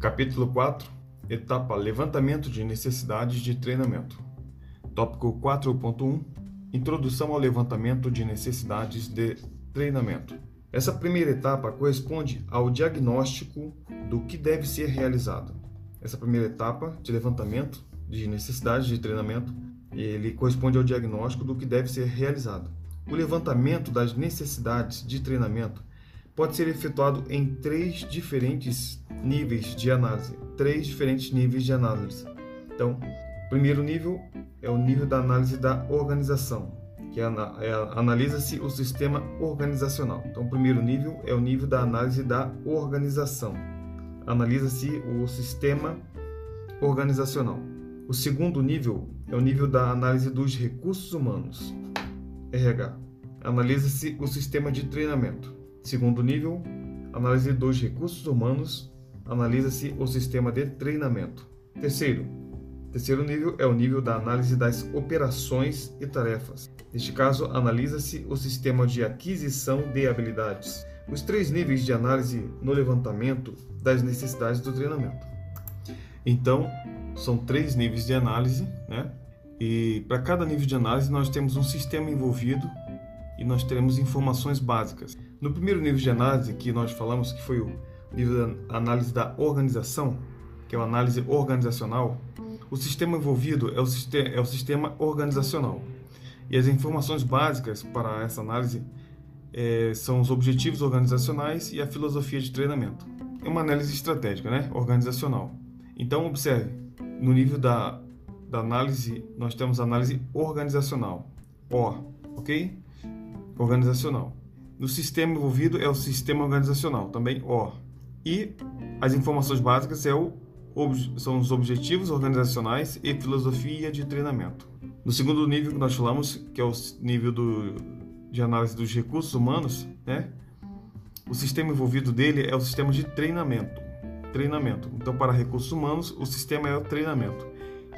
Capítulo 4 Etapa Levantamento de necessidades de treinamento. Tópico 4.1 Introdução ao levantamento de necessidades de treinamento. Essa primeira etapa corresponde ao diagnóstico do que deve ser realizado. Essa primeira etapa de levantamento de necessidades de treinamento, ele corresponde ao diagnóstico do que deve ser realizado. O levantamento das necessidades de treinamento pode ser efetuado em três diferentes níveis de análise. Três diferentes níveis de análise. Então, primeiro nível é o nível da análise da organização, que é, é, analisa-se o sistema organizacional. Então, o primeiro nível é o nível da análise da organização. Analisa-se o sistema organizacional. O segundo nível é o nível da análise dos recursos humanos, RH. Analisa-se o sistema de treinamento. Segundo nível, análise dos recursos humanos, analisa-se o sistema de treinamento. Terceiro, terceiro nível é o nível da análise das operações e tarefas. Neste caso, analisa-se o sistema de aquisição de habilidades. Os três níveis de análise no levantamento das necessidades do treinamento. Então, são três níveis de análise, né? E para cada nível de análise nós temos um sistema envolvido e nós teremos informações básicas. No primeiro nível de análise que nós falamos, que foi o nível da análise da organização, que é a análise organizacional, o sistema envolvido é o, sistema, é o sistema organizacional. E as informações básicas para essa análise é, são os objetivos organizacionais e a filosofia de treinamento. É uma análise estratégica, né? organizacional. Então, observe, no nível da, da análise, nós temos análise organizacional, O, ok? Organizacional. No sistema envolvido é o sistema organizacional, também O. E as informações básicas é o, são os objetivos organizacionais e filosofia de treinamento. No segundo nível que nós falamos, que é o nível do, de análise dos recursos humanos, né? o sistema envolvido dele é o sistema de treinamento. Treinamento. Então, para recursos humanos, o sistema é o treinamento.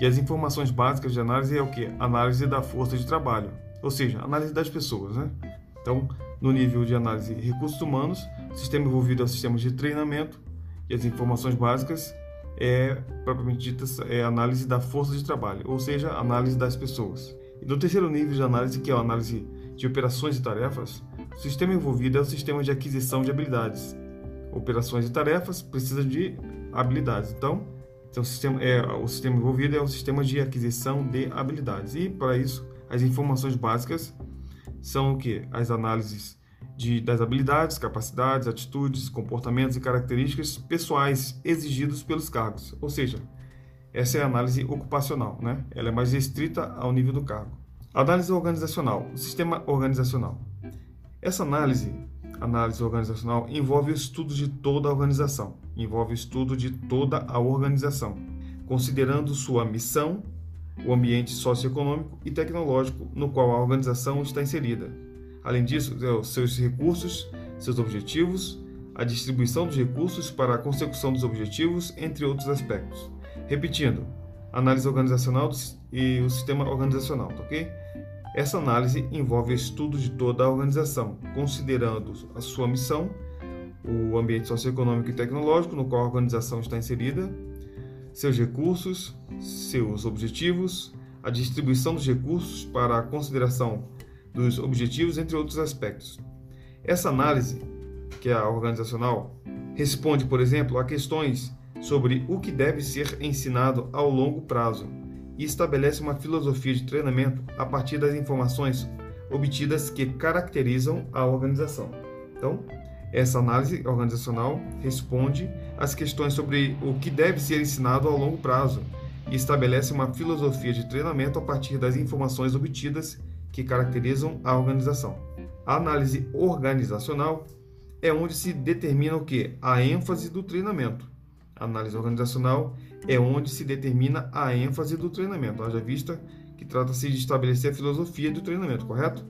E as informações básicas de análise é o que? Análise da força de trabalho, ou seja, análise das pessoas, né? Então, no nível de análise de recursos humanos, o sistema envolvido é o sistema de treinamento e as informações básicas é, propriamente dita, é análise da força de trabalho, ou seja, análise das pessoas. E no terceiro nível de análise, que é a análise de operações e tarefas, o sistema envolvido é o sistema de aquisição de habilidades. Operações e tarefas precisam de habilidades. Então, então o, sistema, é, o sistema envolvido é o sistema de aquisição de habilidades. E, para isso, as informações básicas são o que? As análises de, das habilidades, capacidades, atitudes, comportamentos e características pessoais exigidos pelos cargos. Ou seja, essa é a análise ocupacional, né? Ela é mais restrita ao nível do cargo. Análise organizacional, sistema organizacional. Essa análise, análise organizacional, envolve o estudo de toda a organização, envolve o estudo de toda a organização, considerando sua missão, o ambiente socioeconômico e tecnológico no qual a organização está inserida. Além disso, é seus recursos, seus objetivos, a distribuição dos recursos para a consecução dos objetivos, entre outros aspectos. Repetindo, análise organizacional e o sistema organizacional, tá ok? Essa análise envolve estudo de toda a organização, considerando a sua missão, o ambiente socioeconômico e tecnológico no qual a organização está inserida, seus recursos, seus objetivos, a distribuição dos recursos para a consideração dos objetivos, entre outros aspectos. Essa análise, que é a organizacional, responde, por exemplo, a questões sobre o que deve ser ensinado ao longo prazo e estabelece uma filosofia de treinamento a partir das informações obtidas que caracterizam a organização. Então, essa análise organizacional responde às questões sobre o que deve ser ensinado ao longo prazo e estabelece uma filosofia de treinamento a partir das informações obtidas que caracterizam a organização. A análise organizacional é onde se determina o que? A ênfase do treinamento. A análise organizacional é onde se determina a ênfase do treinamento. Haja vista que trata-se de estabelecer a filosofia do treinamento, correto?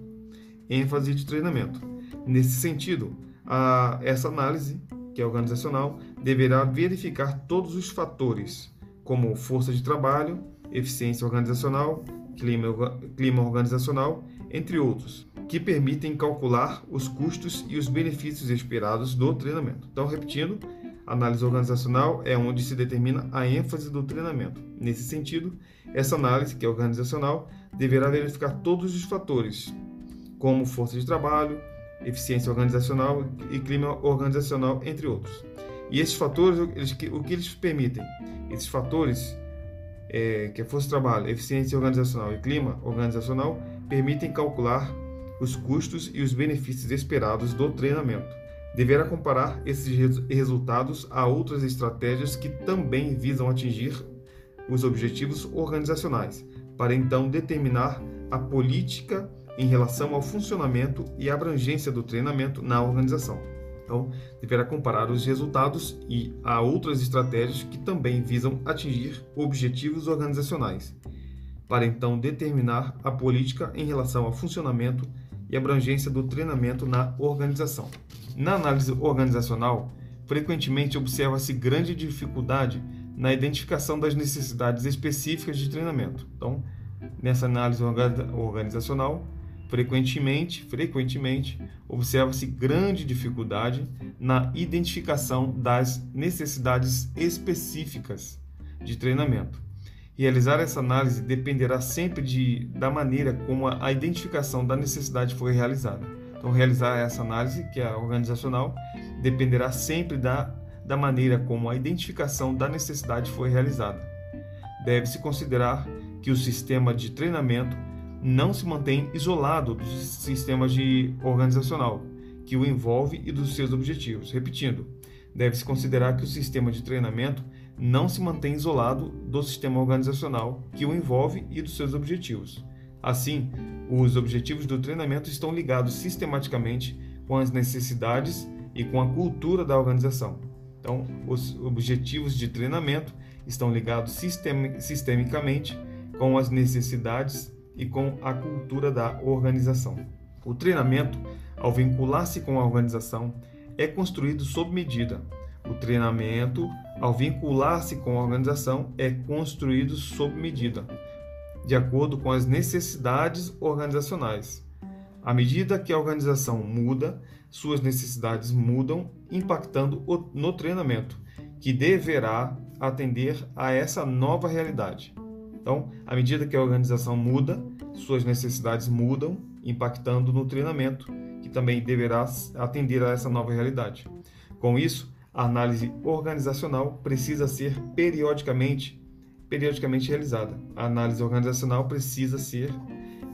ênfase de treinamento. Nesse sentido, a, essa análise, que é organizacional, deverá verificar todos os fatores, como força de trabalho, eficiência organizacional, clima, clima organizacional, entre outros, que permitem calcular os custos e os benefícios esperados do treinamento. Então, repetindo, análise organizacional é onde se determina a ênfase do treinamento. Nesse sentido, essa análise, que é organizacional, deverá verificar todos os fatores, como força de trabalho, eficiência organizacional e clima organizacional, entre outros. E esses fatores, eles, o que eles permitem? Esses fatores, é, que é força de trabalho, eficiência organizacional e clima organizacional, permitem calcular os custos e os benefícios esperados do treinamento. Deverá comparar esses resultados a outras estratégias que também visam atingir os objetivos organizacionais, para então determinar a política em relação ao funcionamento e abrangência do treinamento na organização. Então, deverá comparar os resultados e a outras estratégias que também visam atingir objetivos organizacionais, para então determinar a política em relação ao funcionamento e abrangência do treinamento na organização. Na análise organizacional, frequentemente observa-se grande dificuldade na identificação das necessidades específicas de treinamento. Então, nessa análise organizacional, frequentemente, frequentemente observa-se grande dificuldade na identificação das necessidades específicas de treinamento. Realizar essa análise dependerá sempre de, da maneira como a, identificação da necessidade foi realizada. Então, realizar essa análise, que é organizacional, dependerá sempre da, da maneira como a identificação da necessidade foi realizada. Deve-se considerar que o sistema de treinamento não se mantém isolado do sistema de organizacional que o envolve e dos seus objetivos. Repetindo, deve-se considerar que o sistema de treinamento não se mantém isolado do sistema organizacional que o envolve e dos seus objetivos. Assim, os objetivos do treinamento estão ligados sistematicamente com as necessidades e com a cultura da organização. Então, os objetivos de treinamento estão ligados sistemicamente com as necessidades e com a cultura da organização. O treinamento, ao vincular-se com a organização, é construído sob medida. O treinamento, ao vincular-se com a organização, é construído sob medida, de acordo com as necessidades organizacionais. À medida que a organização muda, suas necessidades mudam, impactando no treinamento, que deverá atender a essa nova realidade. Então, à medida que a organização muda, suas necessidades mudam, impactando no treinamento, que também deverá atender a essa nova realidade. Com isso, a análise organizacional precisa ser periodicamente periodicamente realizada. A análise organizacional precisa ser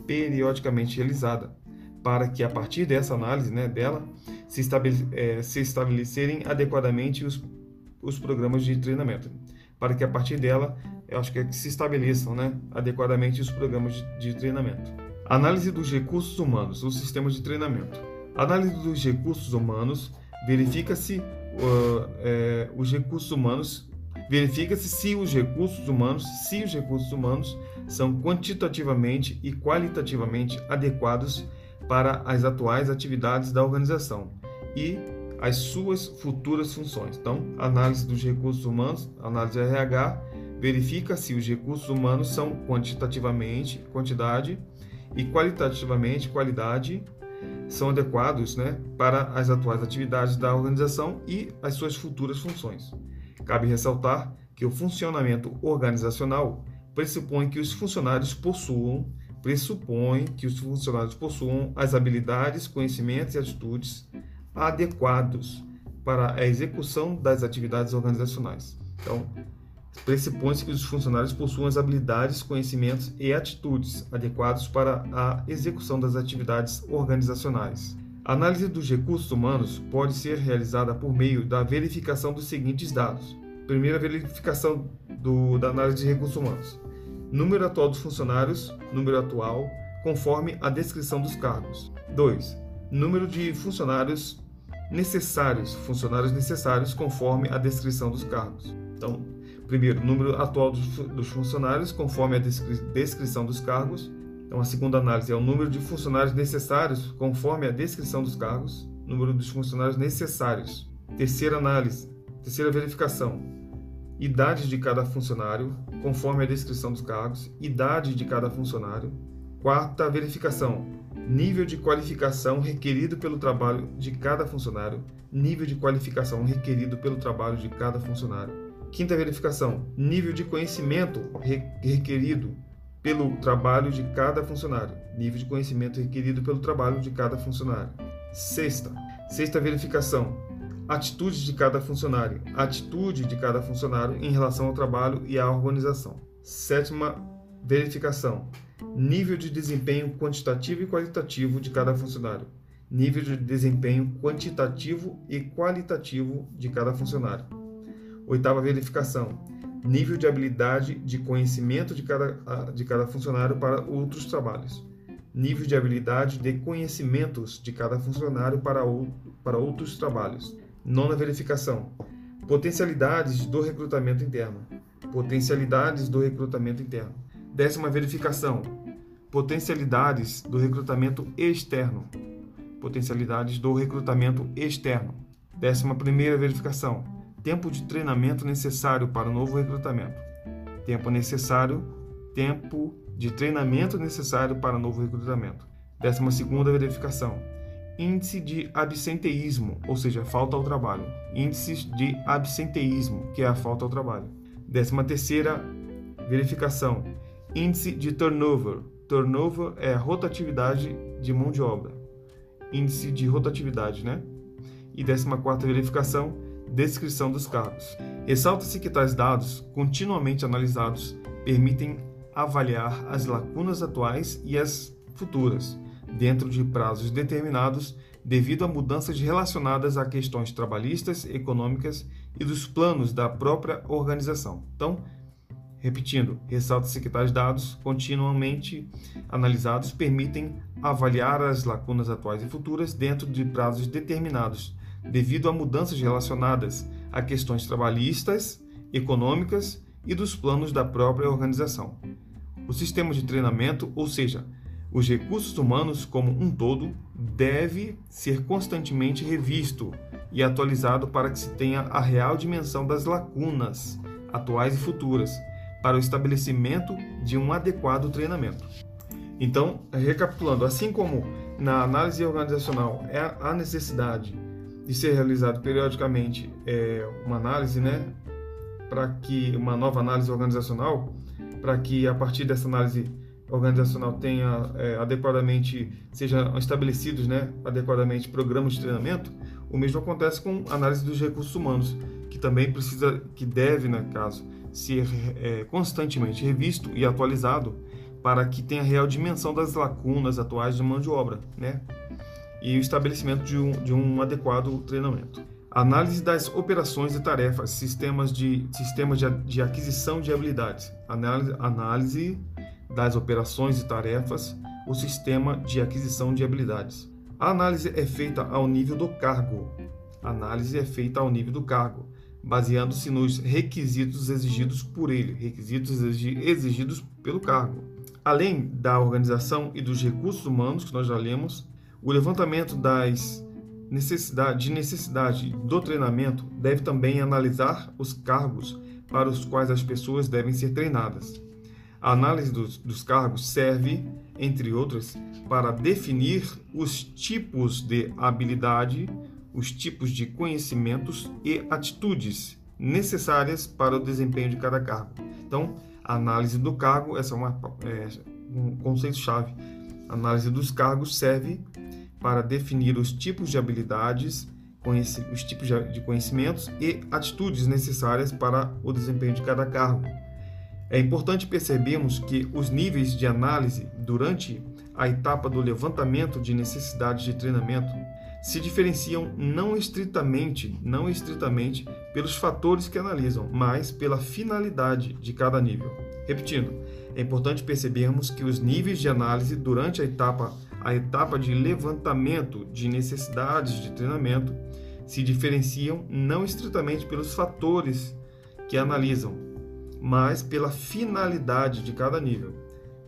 periodicamente realizada para que a partir dessa análise, né, dela, se, estabele é, se estabelecerem adequadamente os, os programas de treinamento, para que a partir dela, eu acho que, é que se estabeleçam, né, adequadamente os programas de, de treinamento. Análise dos recursos humanos, os sistemas de treinamento. Análise dos recursos humanos verifica-se uh, é, os recursos humanos, verifica-se se os recursos humanos, se os recursos humanos são quantitativamente e qualitativamente adequados para as atuais atividades da organização e as suas futuras funções. Então, análise dos recursos humanos, análise RH, verifica se os recursos humanos são quantitativamente, quantidade, e qualitativamente, qualidade, são adequados né, para as atuais atividades da organização e as suas futuras funções. Cabe ressaltar que o funcionamento organizacional pressupõe que os funcionários possuam pressupõe que os funcionários possuam as habilidades, conhecimentos e atitudes adequados para a execução das atividades organizacionais. Então, pressupõe-se que os funcionários possuam as habilidades, conhecimentos e atitudes adequados para a execução das atividades organizacionais. A análise dos recursos humanos pode ser realizada por meio da verificação dos seguintes dados. Primeira verificação do, da análise de recursos humanos. Número atual dos funcionários, número atual, conforme a descrição dos cargos. 2. Número de funcionários necessários, funcionários necessários conforme a descrição dos cargos. Então, primeiro, número atual dos funcionários conforme a descrição dos cargos. Então, a segunda análise é o número de funcionários necessários conforme a descrição dos cargos, número dos funcionários necessários. Terceira análise, terceira verificação, idade de cada funcionário, conforme a descrição dos cargos, idade de cada funcionário. Quarta verificação, nível de qualificação requerido pelo trabalho de cada funcionário, nível de qualificação requerido pelo trabalho de cada funcionário. Quinta verificação, nível de conhecimento requerido pelo trabalho de cada funcionário, nível de conhecimento requerido pelo trabalho de cada funcionário. Sexta, sexta verificação, atitudes de cada funcionário, atitude de cada funcionário em relação ao trabalho e à organização. Sétima verificação, nível de desempenho quantitativo e qualitativo de cada funcionário, nível de desempenho quantitativo e qualitativo de cada funcionário. Oitava verificação, nível de habilidade de conhecimento de cada, de cada funcionário para outros trabalhos, nível de habilidade de conhecimentos de cada funcionário para, o, para outros trabalhos. Nona verificação, potencialidades do recrutamento interno, potencialidades do recrutamento interno. Décima verificação, potencialidades do recrutamento externo, potencialidades do recrutamento externo. Décima primeira verificação, tempo de treinamento necessário para o novo recrutamento. Tempo necessário, tempo de treinamento necessário para o novo recrutamento. Décima segunda verificação, índice de absenteísmo, ou seja, falta ao trabalho. Índices de absenteísmo, que é a falta ao trabalho. Décima terceira verificação, índice de turnover. Turnover é a rotatividade de mão de obra. Índice de rotatividade, né? E décima quarta verificação, descrição dos cargos. Ressalta-se que tais dados, continuamente analisados, permitem avaliar as lacunas atuais e as futuras, dentro de prazos determinados, devido a mudanças relacionadas a questões trabalhistas, econômicas e dos planos da própria organização. Então, repetindo, ressalta-se que tais dados, continuamente analisados, permitem avaliar as lacunas atuais e futuras dentro de prazos determinados, devido a mudanças relacionadas a questões trabalhistas, econômicas e dos planos da própria organização. O sistema de treinamento, ou seja, os recursos humanos como um todo, deve ser constantemente revisto e atualizado para que se tenha a real dimensão das lacunas atuais e futuras para o estabelecimento de um adequado treinamento. Então, recapitulando, assim como na análise organizacional é a necessidade de ser realizado periodicamente é, uma análise, né, para que uma nova análise organizacional, para que a partir dessa análise organizacional tenha é, adequadamente sejam estabelecidos, né, adequadamente programas de treinamento, o mesmo acontece com análise dos recursos humanos, que também precisa, que deve, no né, caso, ser é, constantemente revisto e atualizado para que tenha real dimensão das lacunas atuais de mão de obra, né? E o estabelecimento de um, de um adequado treinamento. Análise das operações e tarefas, sistemas de, sistemas de, de aquisição de habilidades. Análise, análise das operações e tarefas, o sistema de aquisição de habilidades. A análise é feita ao nível do cargo. A análise é feita ao nível do cargo, baseando-se nos requisitos exigidos por ele, requisitos exigidos pelo cargo. Além da organização e dos recursos humanos que nós já lemos, o levantamento das necessidade, de necessidade do treinamento deve também analisar os cargos para os quais as pessoas devem ser treinadas. A análise dos, dos cargos serve, entre outras, para definir os tipos de habilidade, os tipos de conhecimentos e atitudes necessárias para o desempenho de cada cargo. Então, a análise do cargo, essa é, uma, é um conceito-chave. Análise dos cargos serve para definir os tipos de habilidades, os tipos de conhecimentos e atitudes necessárias para o desempenho de cada cargo. É importante percebermos que os níveis de análise durante a etapa do levantamento de necessidades de treinamento se diferenciam não estritamente, não estritamente pelos fatores que analisam, mas pela finalidade de cada nível. Repetindo, é importante percebermos que os níveis de análise durante a etapa a etapa de levantamento de necessidades de treinamento se diferenciam não estritamente pelos fatores que analisam, mas pela finalidade de cada nível.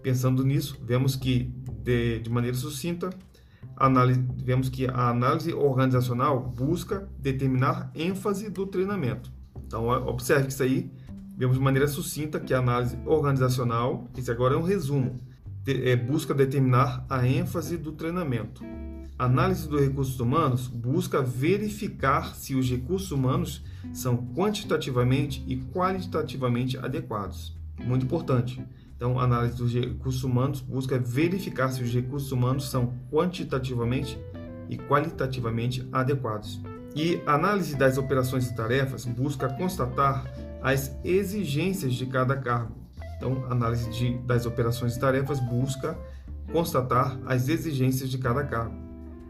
Pensando nisso, vemos que, de, de maneira sucinta, análise, vemos que a análise organizacional busca determinar ênfase do treinamento. Então, observe que isso aí, vemos de maneira sucinta que a análise organizacional, esse agora é um resumo, é, busca determinar a ênfase do treinamento. Análise dos recursos humanos busca verificar se os recursos humanos são quantitativamente e qualitativamente adequados. Muito importante. Então, análise dos recursos humanos busca verificar se os recursos humanos são quantitativamente e qualitativamente adequados. E análise das operações e tarefas busca constatar as exigências de cada cargo. Então, análise de, das operações e tarefas busca constatar as exigências de cada cargo.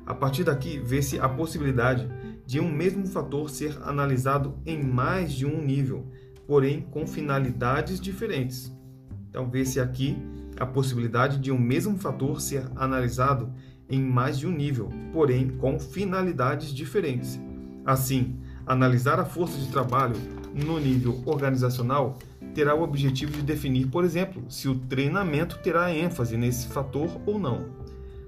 A partir daqui, vê-se a possibilidade de um mesmo fator ser analisado em mais de um nível, porém com finalidades diferentes. Então, vê-se aqui a possibilidade de um mesmo fator ser analisado em mais de um nível, porém com finalidades diferentes. Assim, analisar a força de trabalho no nível organizacional terá o objetivo de definir, por exemplo, se o treinamento terá ênfase nesse fator ou não.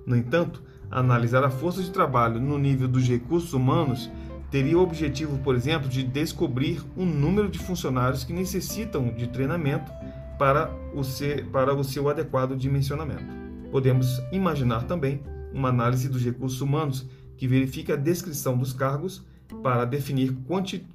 No entanto, analisar a força de trabalho no nível dos recursos humanos teria o objetivo, por exemplo, de descobrir o número de funcionários que necessitam de treinamento para o, ser, para o seu adequado dimensionamento. Podemos imaginar também uma análise dos recursos humanos que verifica a descrição dos cargos para definir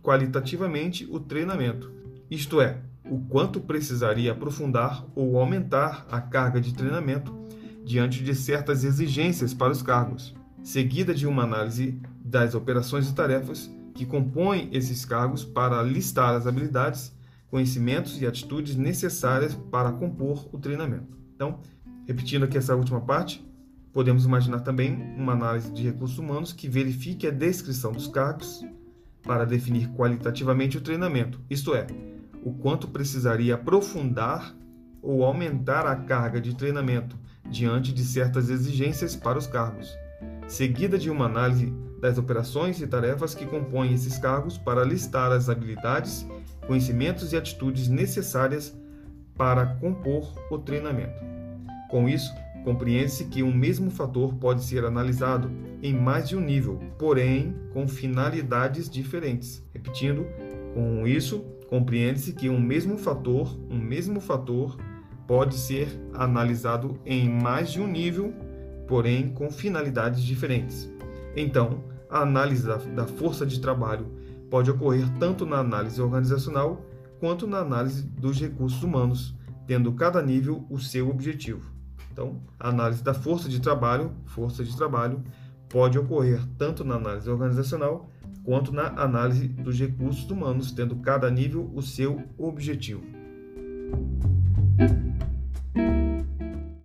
qualitativamente o treinamento, isto é, o quanto precisaria aprofundar ou aumentar a carga de treinamento diante de certas exigências para os cargos, seguida de uma análise das operações e tarefas que compõem esses cargos para listar as habilidades, conhecimentos e atitudes necessárias para compor o treinamento. Então, repetindo aqui essa última parte, Podemos imaginar também uma análise de recursos humanos que verifique a descrição dos cargos para definir qualitativamente o treinamento, isto é, o quanto precisaria aprofundar ou aumentar a carga de treinamento diante de certas exigências para os cargos, seguida de uma análise das operações e tarefas que compõem esses cargos para listar as habilidades, conhecimentos e atitudes necessárias para compor o treinamento. Com isso, Compreende-se que um mesmo fator pode ser analisado em mais de um nível, porém com finalidades diferentes. Repetindo, com isso, compreende-se que um mesmo fator, um mesmo fator pode ser analisado em mais de um nível, porém com finalidades diferentes. Então, a análise da, força de trabalho pode ocorrer tanto na análise organizacional quanto na análise dos recursos humanos, tendo cada nível o seu objetivo. Então, a análise da força de trabalho, força de trabalho, pode ocorrer tanto na análise organizacional quanto na análise dos recursos humanos, tendo cada nível o seu objetivo.